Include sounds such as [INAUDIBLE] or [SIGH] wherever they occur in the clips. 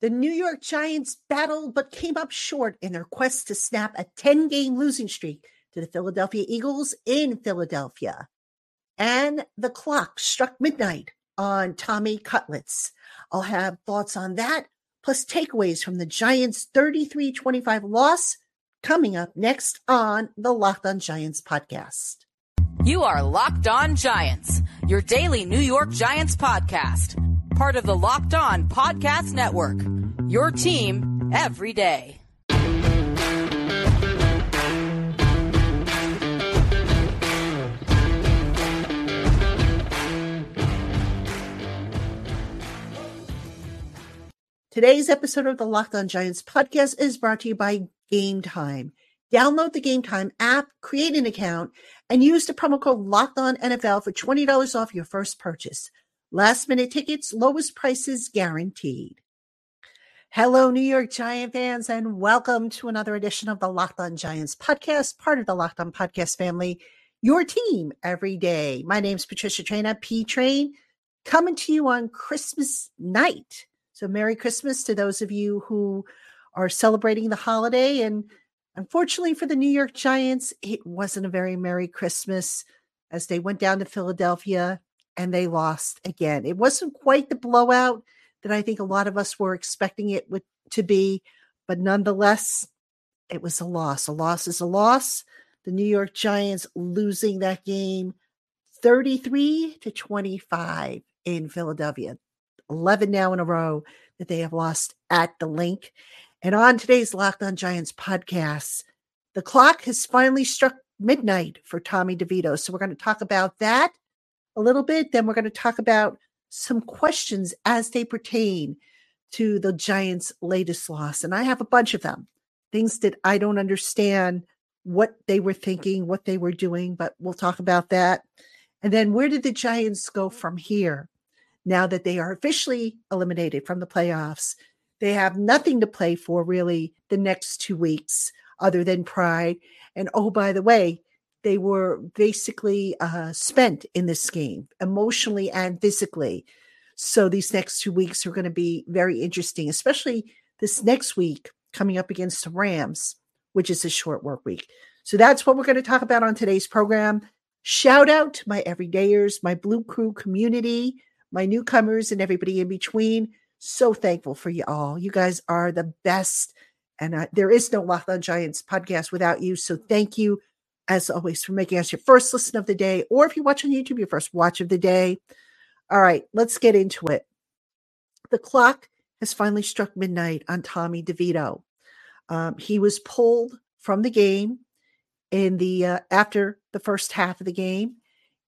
The New York Giants battled but came up short in their quest to snap a 10 game losing streak to the Philadelphia Eagles in Philadelphia. And the clock struck midnight on Tommy Cutlets. I'll have thoughts on that, plus takeaways from the Giants' 33 25 loss coming up next on the Locked On Giants podcast. You are Locked On Giants, your daily New York Giants podcast, part of the Locked On Podcast Network. Your team every day. Today's episode of the Locked On Giants podcast is brought to you by Game Time. Download the Game Time app, create an account, and use the promo code Locked On NFL for $20 off your first purchase. Last minute tickets, lowest prices guaranteed. Hello, New York Giant fans, and welcome to another edition of the Locked On Giants podcast, part of the Locked On Podcast family, your team every day. My name's Patricia Traina, P Train, coming to you on Christmas night. So, Merry Christmas to those of you who are celebrating the holiday. And unfortunately for the New York Giants, it wasn't a very Merry Christmas as they went down to Philadelphia and they lost again. It wasn't quite the blowout that I think a lot of us were expecting it would, to be, but nonetheless, it was a loss. A loss is a loss. The New York Giants losing that game 33 to 25 in Philadelphia. 11 now in a row that they have lost at the Linc. And on today's Locked on Giants podcast, the clock has finally struck midnight for Tommy DeVito. So we're going to talk about that a little bit. Then we're going to talk about some questions as they pertain to the Giants' latest loss. And I have a bunch of them, things that I don't understand what they were thinking, what they were doing, but we'll talk about that. And then where did the Giants go from here? now that they are officially eliminated from the playoffs. They have nothing to play for really the next two weeks other than pride. And oh, by the way, they were basically uh, spent in this game emotionally and physically. So these next two weeks are going to be very interesting, especially this next week coming up against the Rams, which is a short work week. So that's what we're going to talk about on today's program. Shout out to my everydayers, my Blue Crew community my newcomers and everybody in between. So thankful for you all. You guys are the best. And uh, there is no Locked Giants podcast without you. So thank you, as always, for making us your first listen of the day. Or if you watch on YouTube, your first watch of the day. All right, let's get into it. The clock has finally struck midnight on Tommy DeVito. Um, he was pulled from the game in the uh, after the first half of the game,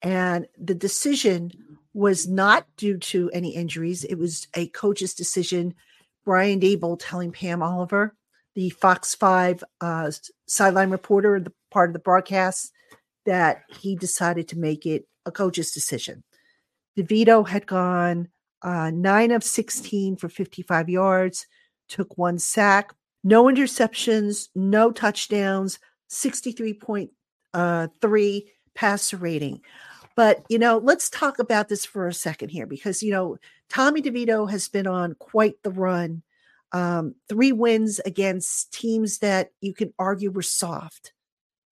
and the decision was not due to any injuries. It was a coach's decision. Brian Daboll telling Pam Oliver, the Fox 5 uh, sideline reporter, the part of the broadcast, that he decided to make it a coach's decision. DeVito had gone uh, 9 of 16 for 55 yards, took one sack, no interceptions, no touchdowns, 63.3 uh, passer rating. But, you know, let's talk about this for a second here because, you know, Tommy DeVito has been on quite the run. Um, three wins against teams that you can argue were soft.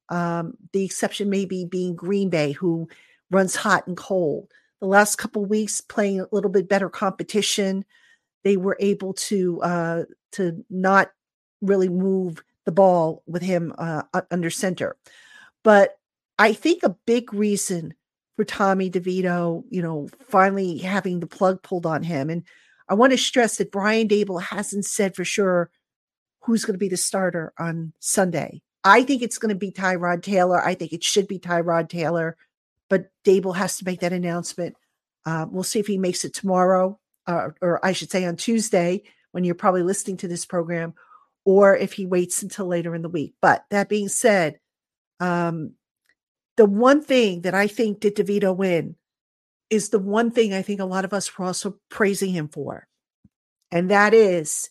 Um, the exception maybe being Green Bay, who runs hot and cold. The last couple weeks playing a little bit better competition, they were able to uh, to not really move the ball with him uh, under center. But I think a big reason for Tommy DeVito, you know, finally having the plug pulled on him. And I want to stress that Brian Daboll hasn't said for sure who's going to be the starter on Sunday. I think it's going to be Tyrod Taylor. I think it should be Tyrod Taylor, but Daboll has to make that announcement. Uh, we'll see if he makes it tomorrow, uh, or I should say on Tuesday, when you're probably listening to this program, or if he waits until later in the week. But that being said, um, the one thing that I think did DeVito win is the one thing I think a lot of us were also praising him for. And that is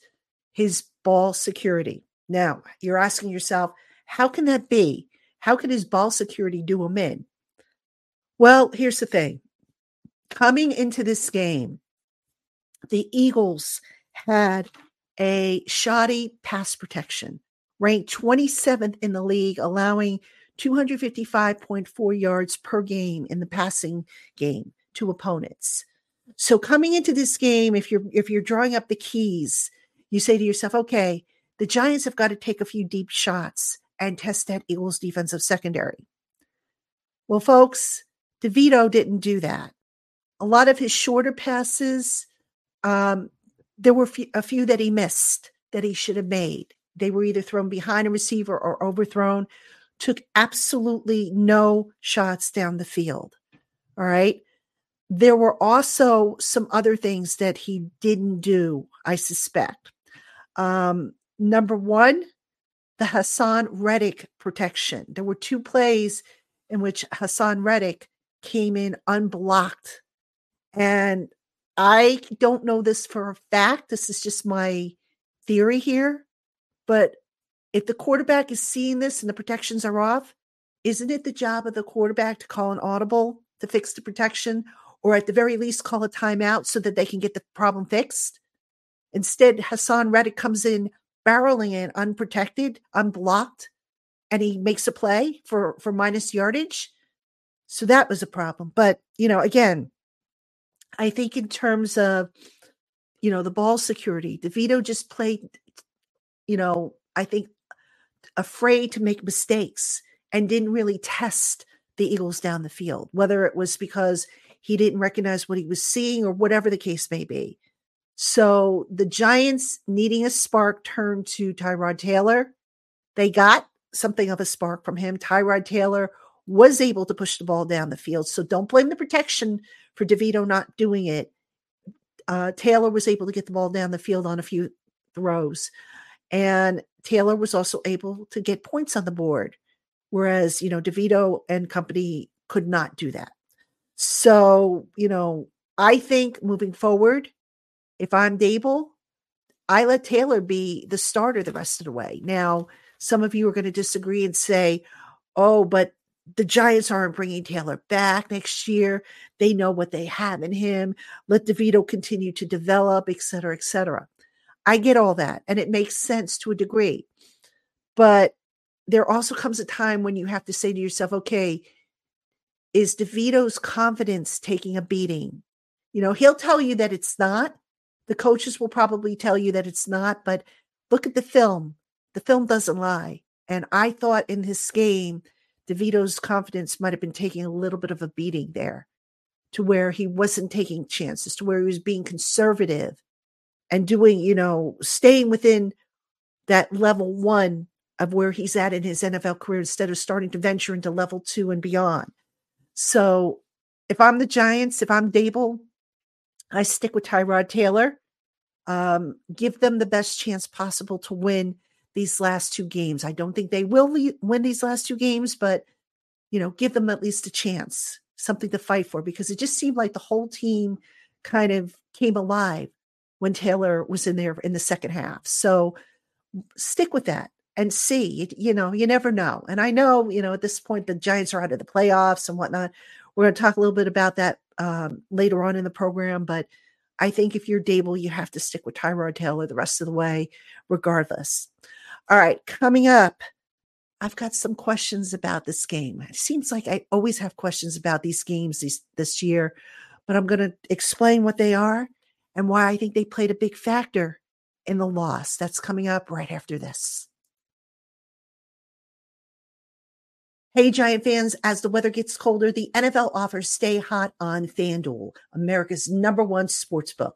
his ball security. Now, you're asking yourself, how can that be? How can his ball security do him in? Well, here's the thing coming into this game, the Eagles had a shoddy pass protection, ranked 27th in the league, allowing 255.4 yards per game in the passing game to opponents. So coming into this game, if you're if you're drawing up the keys, you say to yourself, okay, the Giants have got to take a few deep shots and test that Eagles defensive secondary. Well, folks, DeVito didn't do that. A lot of his shorter passes, um, there were a few that he missed that he should have made. They were either thrown behind a receiver or overthrown. Took absolutely no shots down the field. All right. There were also some other things that he didn't do, I suspect. Um, number one, the Haason Reddick protection. There were two plays in which Haason Reddick came in unblocked. And I don't know this for a fact. This is just my theory here. But if the quarterback is seeing this and the protections are off, isn't it the job of the quarterback to call an audible to fix the protection or at the very least call a timeout so that they can get the problem fixed? Instead, Haason Reddick comes in barreling in unprotected, unblocked, and he makes a play for, for minus yardage. So that was a problem. But, you know, again, I think in terms of, you know, the ball security, DeVito just played, you know, I think afraid to make mistakes and didn't really test the Eagles down the field, whether it was because he didn't recognize what he was seeing or whatever the case may be. So the Giants needing a spark turned to Tyrod Taylor. They got something of a spark from him. Tyrod Taylor was able to push the ball down the field. So don't blame the protection for DeVito not doing it. Uh, Taylor was able to get the ball down the field on a few throws. And Taylor was also able to get points on the board, whereas, you know, DeVito and company could not do that. So, you know, I think moving forward, if I'm Daboll, I let Taylor be the starter the rest of the way. Now, some of you are going to disagree and say, oh, but the Giants aren't bringing Taylor back next year. They know what they have in him. Let DeVito continue to develop, et cetera, et cetera. I get all that, and it makes sense to a degree. But there also comes a time when you have to say to yourself, okay, is DeVito's confidence taking a beating? You know, he'll tell you that it's not. The coaches will probably tell you that it's not, but look at the film. The film doesn't lie. And I thought in this game, DeVito's confidence might have been taking a little bit of a beating there to where he wasn't taking chances, to where he was being conservative and doing, you know, staying within that level one of where he's at in his NFL career instead of starting to venture into level two and beyond. So if I'm the Giants, if I'm Daboll, I stick with Tyrod Taylor. Um, give them the best chance possible to win these last two games. I don't think they will win these last two games, but you know, give them at least a chance, something to fight for, because it just seemed like the whole team kind of came alive when Taylor was in there in the second half. So stick with that and see. You know, you never know. And I know, you know, at this point the Giants are out of the playoffs and whatnot. We're going to talk a little bit about that um, later on in the program, but I think if you're Daboll, you have to stick with Tyrod Taylor the rest of the way, regardless. All right, coming up, I've got some questions about this game. It seems like I always have questions about these games this, this year, but I'm going to explain what they are and why I think they played a big factor in the loss. That's coming up right after this. Hey, Giant fans, as the weather gets colder, the NFL offers Stay Hot on FanDuel, America's number one sports book.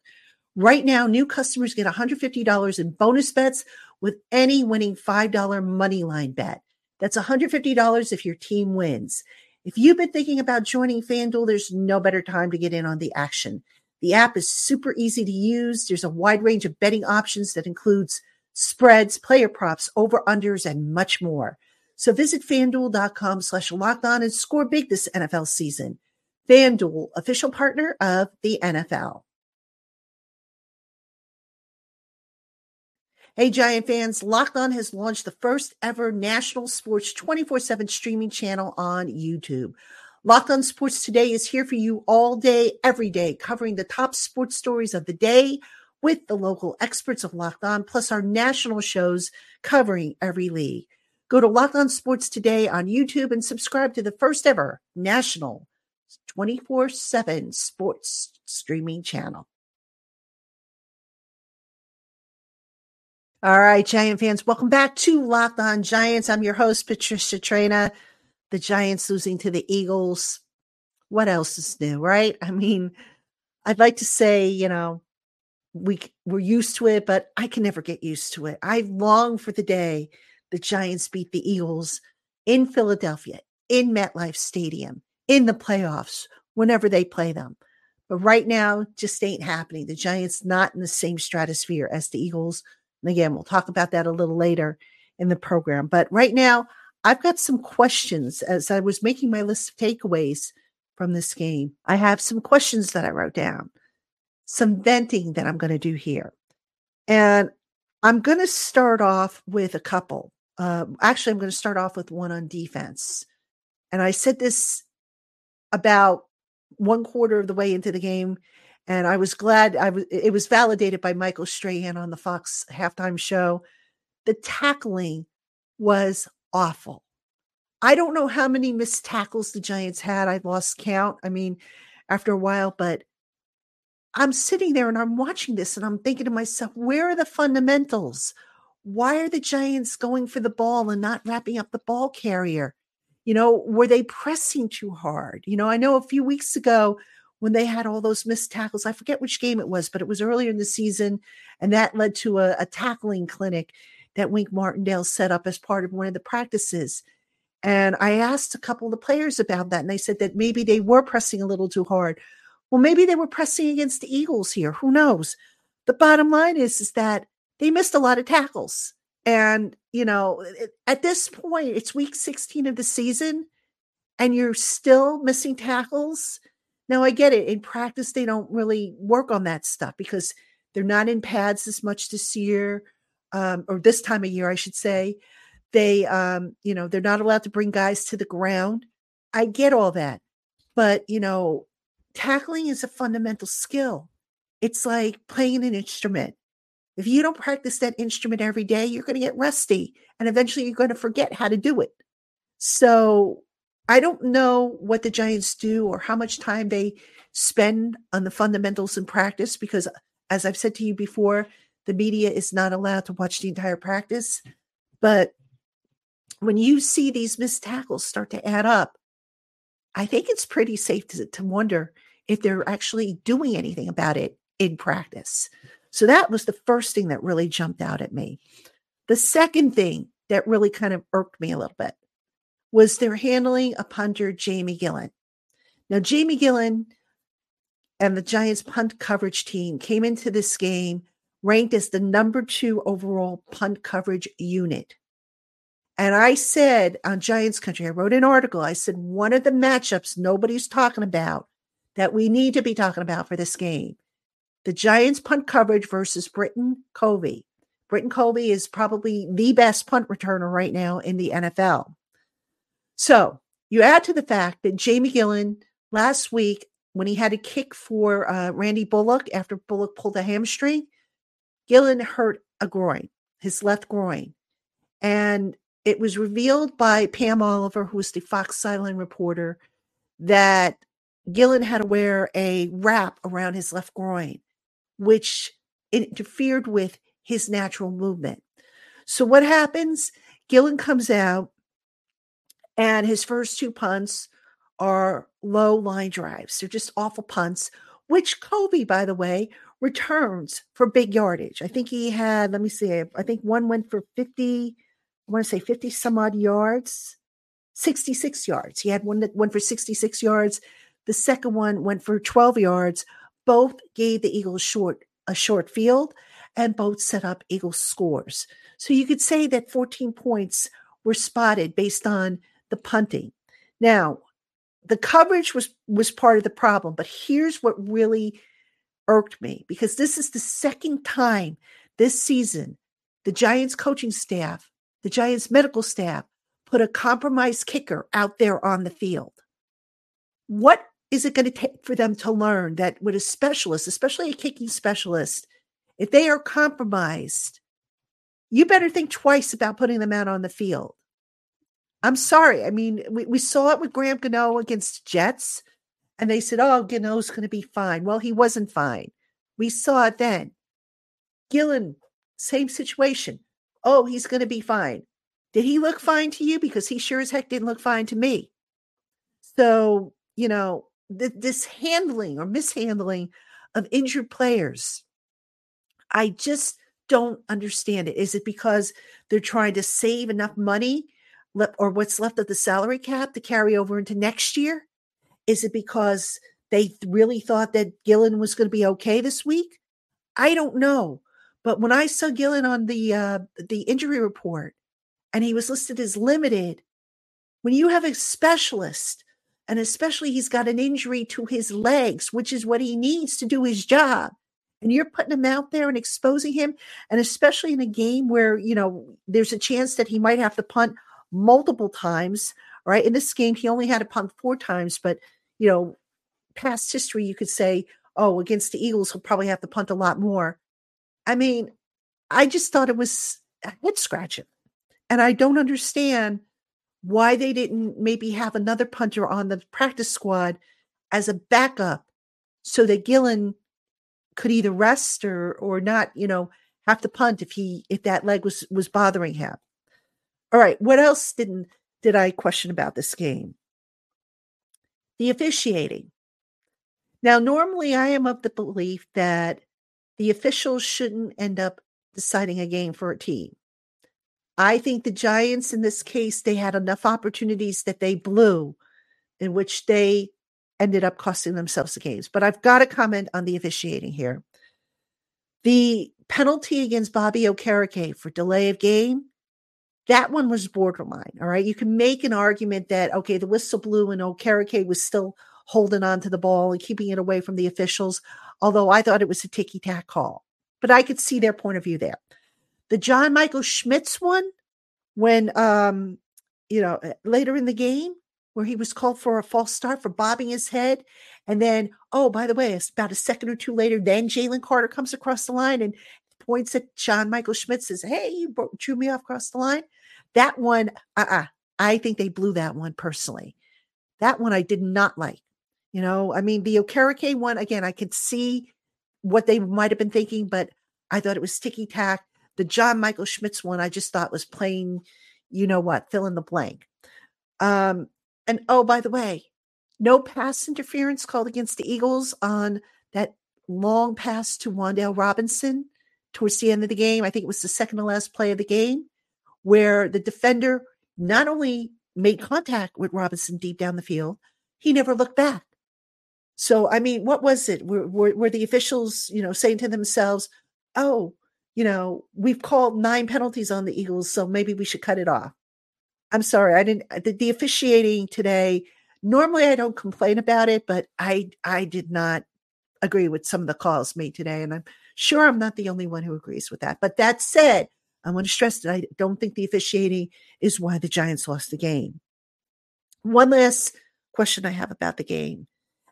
Right now, new customers get $150 in bonus bets with any winning $5 money line bet. That's $150 if your team wins. If you've been thinking about joining FanDuel, there's no better time to get in on the action. The app is super easy to use. There's a wide range of betting options that includes spreads, player props, over unders, and much more. So visit fanduel.com slash locked on and score big this NFL season. FanDuel, official partner of the NFL. Hey, Giant fans, Locked On has launched the first ever national sports 24 7 streaming channel on YouTube. Locked On Sports Today is here for you all day, every day, covering the top sports stories of the day, with the local experts of Locked On, plus our national shows covering every league. Go to Locked On Sports today on YouTube and subscribe to the first ever national 24 7 sports streaming channel. All right, Giant fans, welcome back to Locked On Giants. I'm your host, Patricia Traina. The Giants losing to the Eagles. What else is new, right? I mean, I'd like to say, you know, we we're used to it, but I can never get used to it. I long for the day the Giants beat the Eagles in Philadelphia, in MetLife Stadium, in the playoffs, whenever they play them. But right now, just ain't happening. The Giants not in the same stratosphere as the Eagles. And again, we'll talk about that a little later in the program. But right now, I've got some questions as I was making my list of takeaways from this game. I have some questions that I wrote down some venting that I'm going to do here. And I'm going to start off with a couple. Uh, actually, I'm going to start off with one on defense. And I said this about one quarter of the way into the game. And I was glad I was it was validated by Michael Strahan on the Fox halftime show. The tackling was awful. I don't know how many missed tackles the Giants had. I lost count. I mean, after a while, but I'm sitting there and I'm watching this and I'm thinking to myself, where are the fundamentals? Why are the Giants going for the ball and not wrapping up the ball carrier? You know, were they pressing too hard? You know, I know a few weeks ago when they had all those missed tackles, I forget which game it was, but it was earlier in the season. And that led to a, a tackling clinic that Wink Martindale set up as part of one of the practices. And I asked a couple of the players about that, and they said that maybe they were pressing a little too hard. Well, maybe they were pressing against the Eagles here. Who knows? The bottom line is, is that they missed a lot of tackles. And, you know, at this point, it's week 16 of the season and you're still missing tackles. Now, I get it. In practice, they don't really work on that stuff because they're not in pads as much this year, um, or this time of year, I should say. They, um, you know, they're not allowed to bring guys to the ground. I get all that. But, you know, tackling is a fundamental skill. It's like playing an instrument. If you don't practice that instrument every day, you're going to get rusty and eventually you're going to forget how to do it. So I don't know what the Giants do or how much time they spend on the fundamentals in practice because, as I've said to you before, the media is not allowed to watch the entire practice. But when you see these missed tackles start to add up, I think it's pretty safe to, to wonder if they're actually doing anything about it in practice. So that was the first thing that really jumped out at me. The second thing that really kind of irked me a little bit was their handling of punter Jamie Gillan. Now, Jamie Gillan and the Giants punt coverage team came into this game ranked as the number two overall punt coverage unit. And I said on Giants Country, I wrote an article. I said, one of the matchups nobody's talking about that we need to be talking about for this game the Giants punt coverage versus Britain Covey. Britain Covey is probably the best punt returner right now in the NFL. So you add to the fact that Jamie Gillan last week, when he had a kick for uh, Randy Bullock after Bullock pulled a hamstring, Gillan hurt a groin, his left groin. And it was revealed by Pam Oliver, who was the Fox Sideline reporter, that Gillan had to wear a wrap around his left groin, which interfered with his natural movement. So what happens? Gillan comes out, and his first two punts are low line drives. They're just awful punts, which Covey, by the way, returns for big yardage. I think he had, let me see, I think one went for 50, I want to say 50 some odd yards, 66 yards. He had one that went for 66 yards. The second one went for 12 yards. Both gave the Eagles short a short field and both set up Eagles scores. So you could say that 14 points were spotted based on the punting. Now, the coverage was was part of the problem, but here's what really irked me because this is the second time this season the Giants coaching staff the Giants medical staff put a compromised kicker out there on the field. What is it going to take for them to learn that with a specialist, especially a kicking specialist, if they are compromised, you better think twice about putting them out on the field. I'm sorry. I mean, we, we saw it with Graham Gano against Jets, and they said, oh, Gano's going to be fine. Well, he wasn't fine. We saw it then. Gillan, same situation. Oh, he's going to be fine. Did he look fine to you? Because he sure as heck didn't look fine to me. So, you know, th- this handling or mishandling of injured players, I just don't understand it. Is it because they're trying to save enough money or what's left of the salary cap to carry over into next year? Is it because they really thought that Gillan was going to be okay this week? I don't know. But when I saw Gillan on the uh, the injury report, and he was listed as limited. When you have a specialist, and especially he's got an injury to his legs, which is what he needs to do his job, and you're putting him out there and exposing him, and especially in a game where, you know, there's a chance that he might have to punt multiple times, right? In this game, he only had to punt four times, but, you know, past history, you could say, oh, against the Eagles, he'll probably have to punt a lot more. I mean, I just thought it was head scratching. And I don't understand why they didn't maybe have another punter on the practice squad as a backup so that Gillan could either rest or or not, you know, have to punt if he if that leg was was bothering him. All right, what else didn't did I question about this game? The officiating. Now, normally I am of the belief that the officials shouldn't end up deciding a game for a team. I think the Giants in this case, they had enough opportunities that they blew in which they ended up costing themselves the games. But I've got to comment on the officiating here. The penalty against Bobby Okereke for delay of game, that one was borderline. All right. You can make an argument that, okay, the whistle blew and Okereke was still holding on to the ball and keeping it away from the officials, although I thought it was a ticky tack call. But I could see their point of view there. The John Michael Schmitz one, when um, you know, eh, later in the game, where he was called for a false start for bobbing his head. And then, oh, by the way, it's about a second or two later, then Jalen Carter comes across the line and points at John Michael Schmitz, says, Hey, you drew me off across the line. That one, uh uh-uh, uh I think they blew that one personally. That one I did not like. You know, I mean, the Okereke one, again, I could see what they might have been thinking, but I thought it was ticky tack. The John Michael Schmitz one I just thought was plain, you know what, fill in the blank. Um, and oh, by the way, no pass interference called against the Eagles on that long pass to Wan'Dale Robinson towards the end of the game. I think it was the second to last play of the game, where the defender not only made contact with Robinson deep down the field, he never looked back. So, I mean, what was it? Were, were, were the officials, you know, saying to themselves, oh, you know, we've called nine penalties on the Eagles, so maybe we should cut it off. I'm sorry, I didn't the, the officiating today. Normally I don't complain about it, but I I did not agree with some of the calls made today. And I'm sure I'm not the only one who agrees with that. But that said, I want to stress that I don't think the officiating is why the Giants lost the game. One last question I have about the game,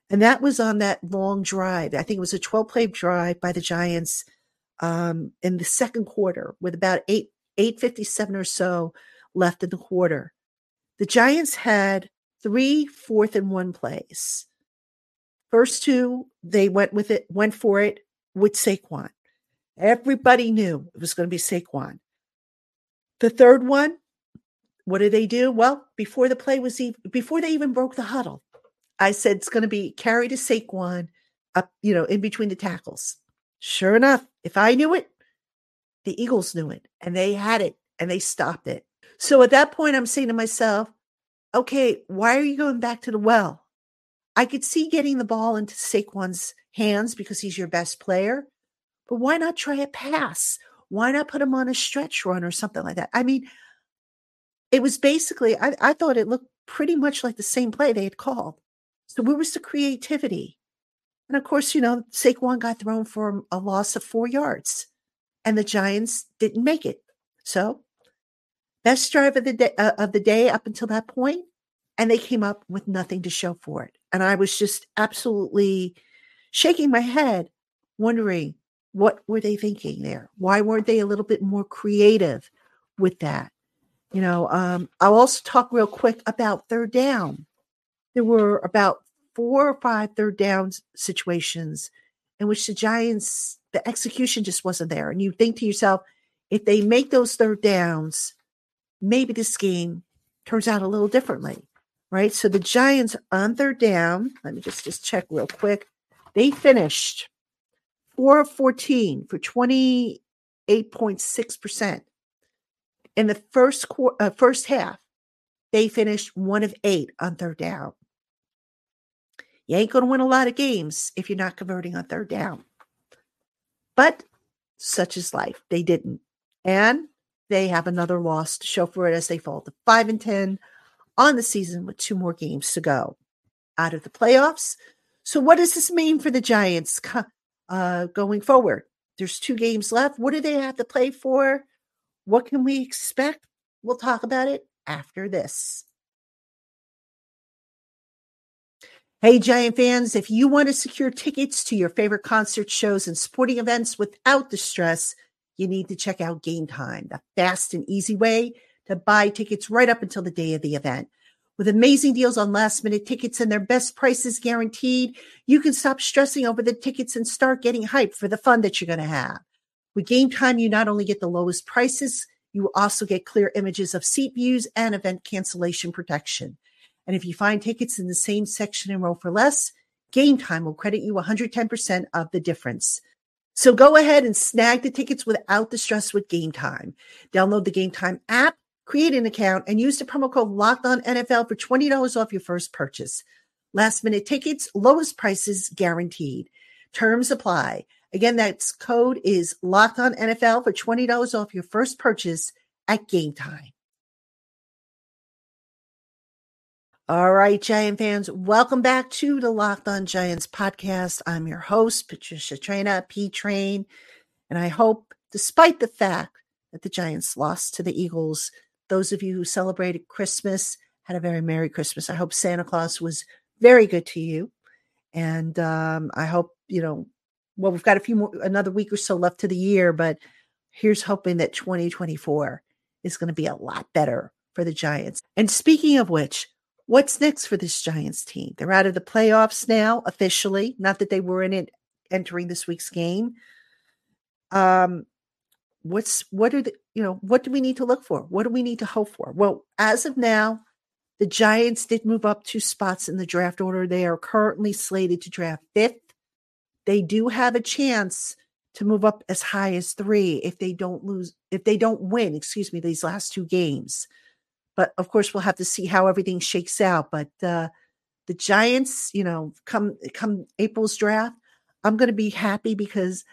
and that was on that long drive. I think it was a 12 play drive by the Giants um, in the second quarter with about eight eight fifty seven or so left in the quarter. The Giants had three fourth and one plays. First two, they went with it, went for it with Saquon. Everybody knew it was going to be Saquon. The third one, what did they do? Well, before the play was even before they even broke the huddle, I said it's going to be carry to Saquon up, you know, in between the tackles. Sure enough, if I knew it, the Eagles knew it and they had it and they stopped it. So at that point, I'm saying to myself, okay, why are you going back to the well? I could see getting the ball into Saquon's hands because he's your best player, but why not try a pass? Why not put him on a stretch run or something like that? I mean, it was basically, I, I thought it looked pretty much like the same play they had called. So where was the creativity? And of course, you know, Saquon got thrown for a loss of four yards, and the Giants didn't make it. So, best drive of the day uh, of the day up until that point, and they came up with nothing to show for it. And I was just absolutely shaking my head, wondering What were they thinking there? Why weren't they a little bit more creative with that? You know, um, I'll also talk real quick about third down. There were about four or five third down situations in which the Giants, the execution just wasn't there. And you think to yourself, if they make those third downs, maybe this game turns out a little differently, right? So the Giants on third down, let me just, just check real quick. They finished four of 14 for 28.6%. In the first quarter, uh, first half, they finished one of eight on third down. You ain't going to win a lot of games if you're not converting on third down. But such is life. They didn't. And they have another loss to show for it as they fall to 5 and 10 on the season with two more games to go out of the playoffs. So, what does this mean for the Giants uh, going forward? There's two games left. What do they have to play for? What can we expect? We'll talk about it after this. Hey, Giant fans, if you want to secure tickets to your favorite concert shows and sporting events without the stress, you need to check out Game Time, the fast and easy way to buy tickets right up until the day of the event. With amazing deals on last minute tickets and their best prices guaranteed, you can stop stressing over the tickets and start getting hyped for the fun that you're going to have. With Game Time, you not only get the lowest prices, you also get clear images of seat views and event cancellation protection. And if you find tickets in the same section and row for less, Game Time will credit you 110% of the difference. So go ahead and snag the tickets without the stress with Game Time. Download the Game Time app, create an account, and use the promo code Locked On NFL for $20 off your first purchase. Last minute tickets, lowest prices guaranteed. Terms apply. Again, that's code is Locked On NFL for $20 off your first purchase at Game Time. All right, Giant fans, welcome back to the Locked On Giants podcast. I'm your host, Patricia Traina, P Train, and I hope, despite the fact that the Giants lost to the Eagles, those of you who celebrated Christmas had a very Merry Christmas. I hope Santa Claus was very good to you. And um, I hope, you know, well, we've got a few more, another week or so left to the year, but here's hoping that 2024 is going to be a lot better for the Giants. And speaking of which, What's next for this Giants team? They're out of the playoffs now, officially. Not that they were in it entering this week's game. Um, what's what are the you know what do we need to look for? What do we need to hope for? Well, as of now, the Giants did move up two spots in the draft order. They are currently slated to draft fifth. They do have a chance to move up as high as three if they don't lose, if they don't win, excuse me, these last two games. But of course, we'll have to see how everything shakes out. But uh, the Giants, you know, come come April's draft, I'm going to be happy because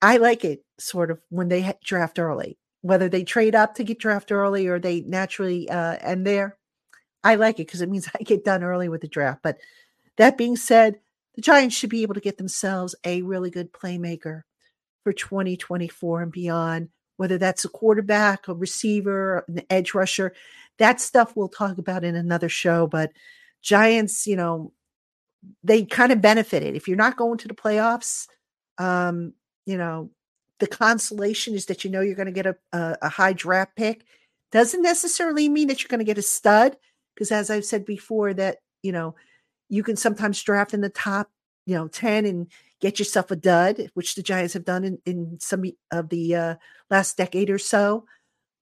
I like it sort of when they draft early, whether they trade up to get draft early or they naturally uh, end there. I like it because it means [LAUGHS] I get done early with the draft. But that being said, the Giants should be able to get themselves a really good playmaker for 2024 and beyond, whether that's a quarterback, a receiver, an edge rusher. That stuff we'll talk about in another show. But Giants, you know, they kind of benefited. If you're not going to the playoffs, um, you know, the consolation is that you know you're going to get a, a, a high draft pick. Doesn't necessarily mean that you're going to get a stud, because as I've said before, that you know, you can sometimes draft in the top, you know, 10 and get yourself a dud, which the Giants have done in, in some of the uh, last decade or so.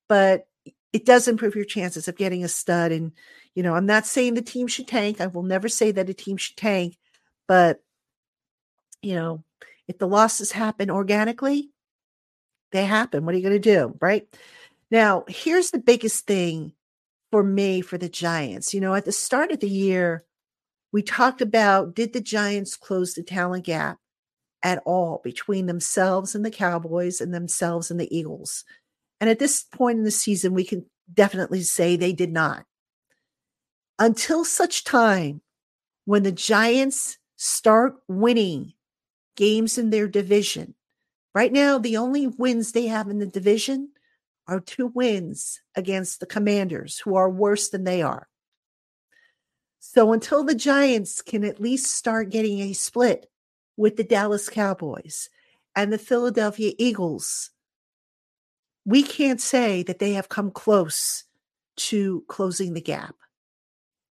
But it does improve your chances of getting a stud. And, you know, I'm not saying the team should tank. I will never say that a team should tank, but, you know, if the losses happen organically, they happen. What are you going to do? Right. Now, here's the biggest thing for me for the Giants. You know, at the start of the year, we talked about did the Giants close the talent gap at all between themselves and the Cowboys and themselves and the Eagles? And at this point in the season, we can definitely say they did not. Until such time when the Giants start winning games in their division. Right now, the only wins they have in the division are two wins against the Commanders, who are worse than they are. So until the Giants can at least start getting a split with the Dallas Cowboys and the Philadelphia Eagles, we can't say that they have come close to closing the gap.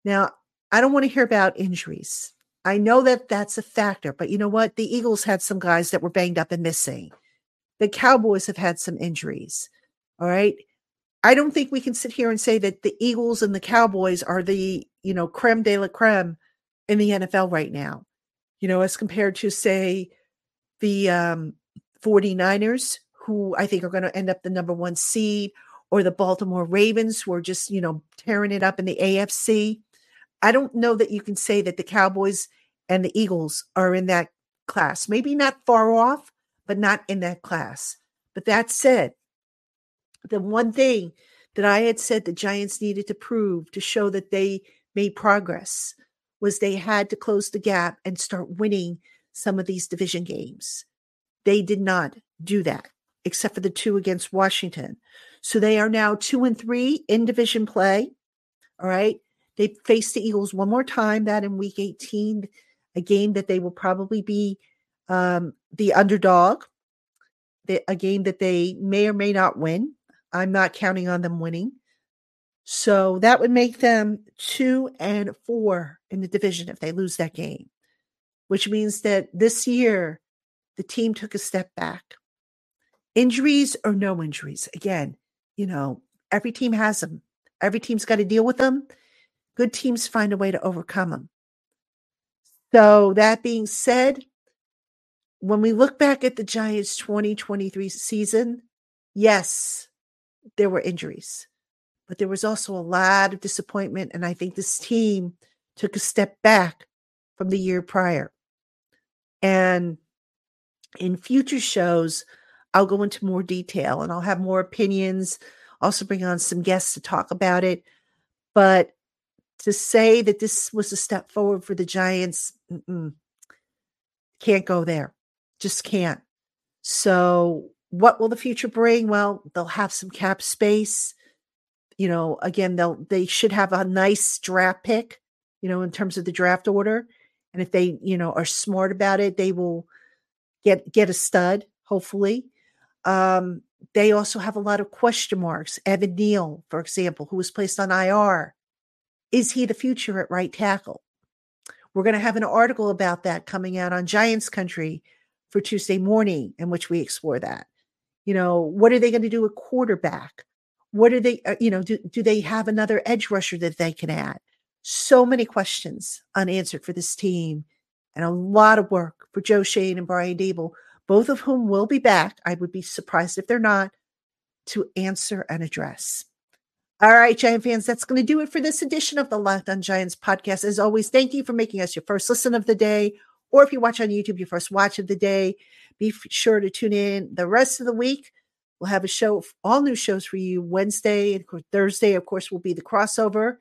Now, I don't want to hear about injuries. I know that that's a factor, but you know what? The Eagles had some guys that were banged up and missing. The Cowboys have had some injuries. All right. I don't think we can sit here and say that the Eagles and the Cowboys are the, you know, creme de la creme in the NFL right now, you know, as compared to, say, the um, 49ers, who I think are going to end up the number one seed, or the Baltimore Ravens, who are just, you know, tearing it up in the AFC. I don't know that you can say that the Cowboys and the Eagles are in that class. Maybe not far off, but not in that class. But that said, the one thing that I had said the Giants needed to prove to show that they made progress was they had to close the gap and start winning some of these division games. They did not do that, except for the two against Washington. So they are now two and three in division play. All right. They face the Eagles one more time, that in week 18, a game that they will probably be um, the underdog, a game that they may or may not win. I'm not counting on them winning. So that would make them two and four in the division if they lose that game, which means that this year the team took a step back. Injuries or no injuries. Again, you know, every team has them. Every team's got to deal with them. Good teams find a way to overcome them. So, that being said, when we look back at the Giants 2023 season, yes, there were injuries, but there was also a lot of disappointment. And I think this team took a step back from the year prior. And in future shows, I'll go into more detail and I'll have more opinions, also bring on some guests to talk about it. But to say that this was a step forward for the Giants, can't go there. Just can't. So, what will the future bring? Well, they'll have some cap space. You know, again, they'll they should have a nice draft pick, you know, in terms of the draft order. And if they, you know, are smart about it, they will get get a stud, hopefully. Um, they also have a lot of question marks. Evan Neal, for example, who was placed on IR. Is he the future at right tackle? We're going to have an article about that coming out on Giants Country for Tuesday morning, in which we explore that. You know, what are they going to do with quarterback? What are they, uh, you know, do, do they have another edge rusher that they can add? So many questions unanswered for this team and a lot of work for Joe Schoen and Brian Daboll, both of whom will be back. I would be surprised if they're not to answer and address. All right, Giant fans, that's going to do it for this edition of the Locked on Giants podcast. As always, thank you for making us your first listen of the day, or if you watch on YouTube, your first watch of the day. Be sure to tune in the rest of the week. We'll have a show, all new shows for you Wednesday and Thursday. Of course, will be the crossover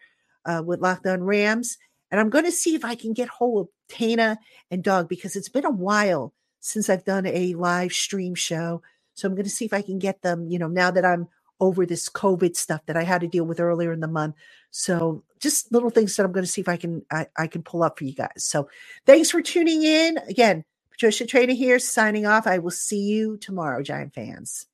uh, with Locked on Rams. And I'm going to see if I can get hold of Tana and Dog because it's been a while since I've done a live stream show. So I'm going to see if I can get them, you know, now that I'm over this COVID stuff that I had to deal with earlier in the month. So just little things that I'm going to see if I can I, I can pull up for you guys. So thanks for tuning in. Again, Patricia Traina here signing off. I will see you tomorrow, Giant fans.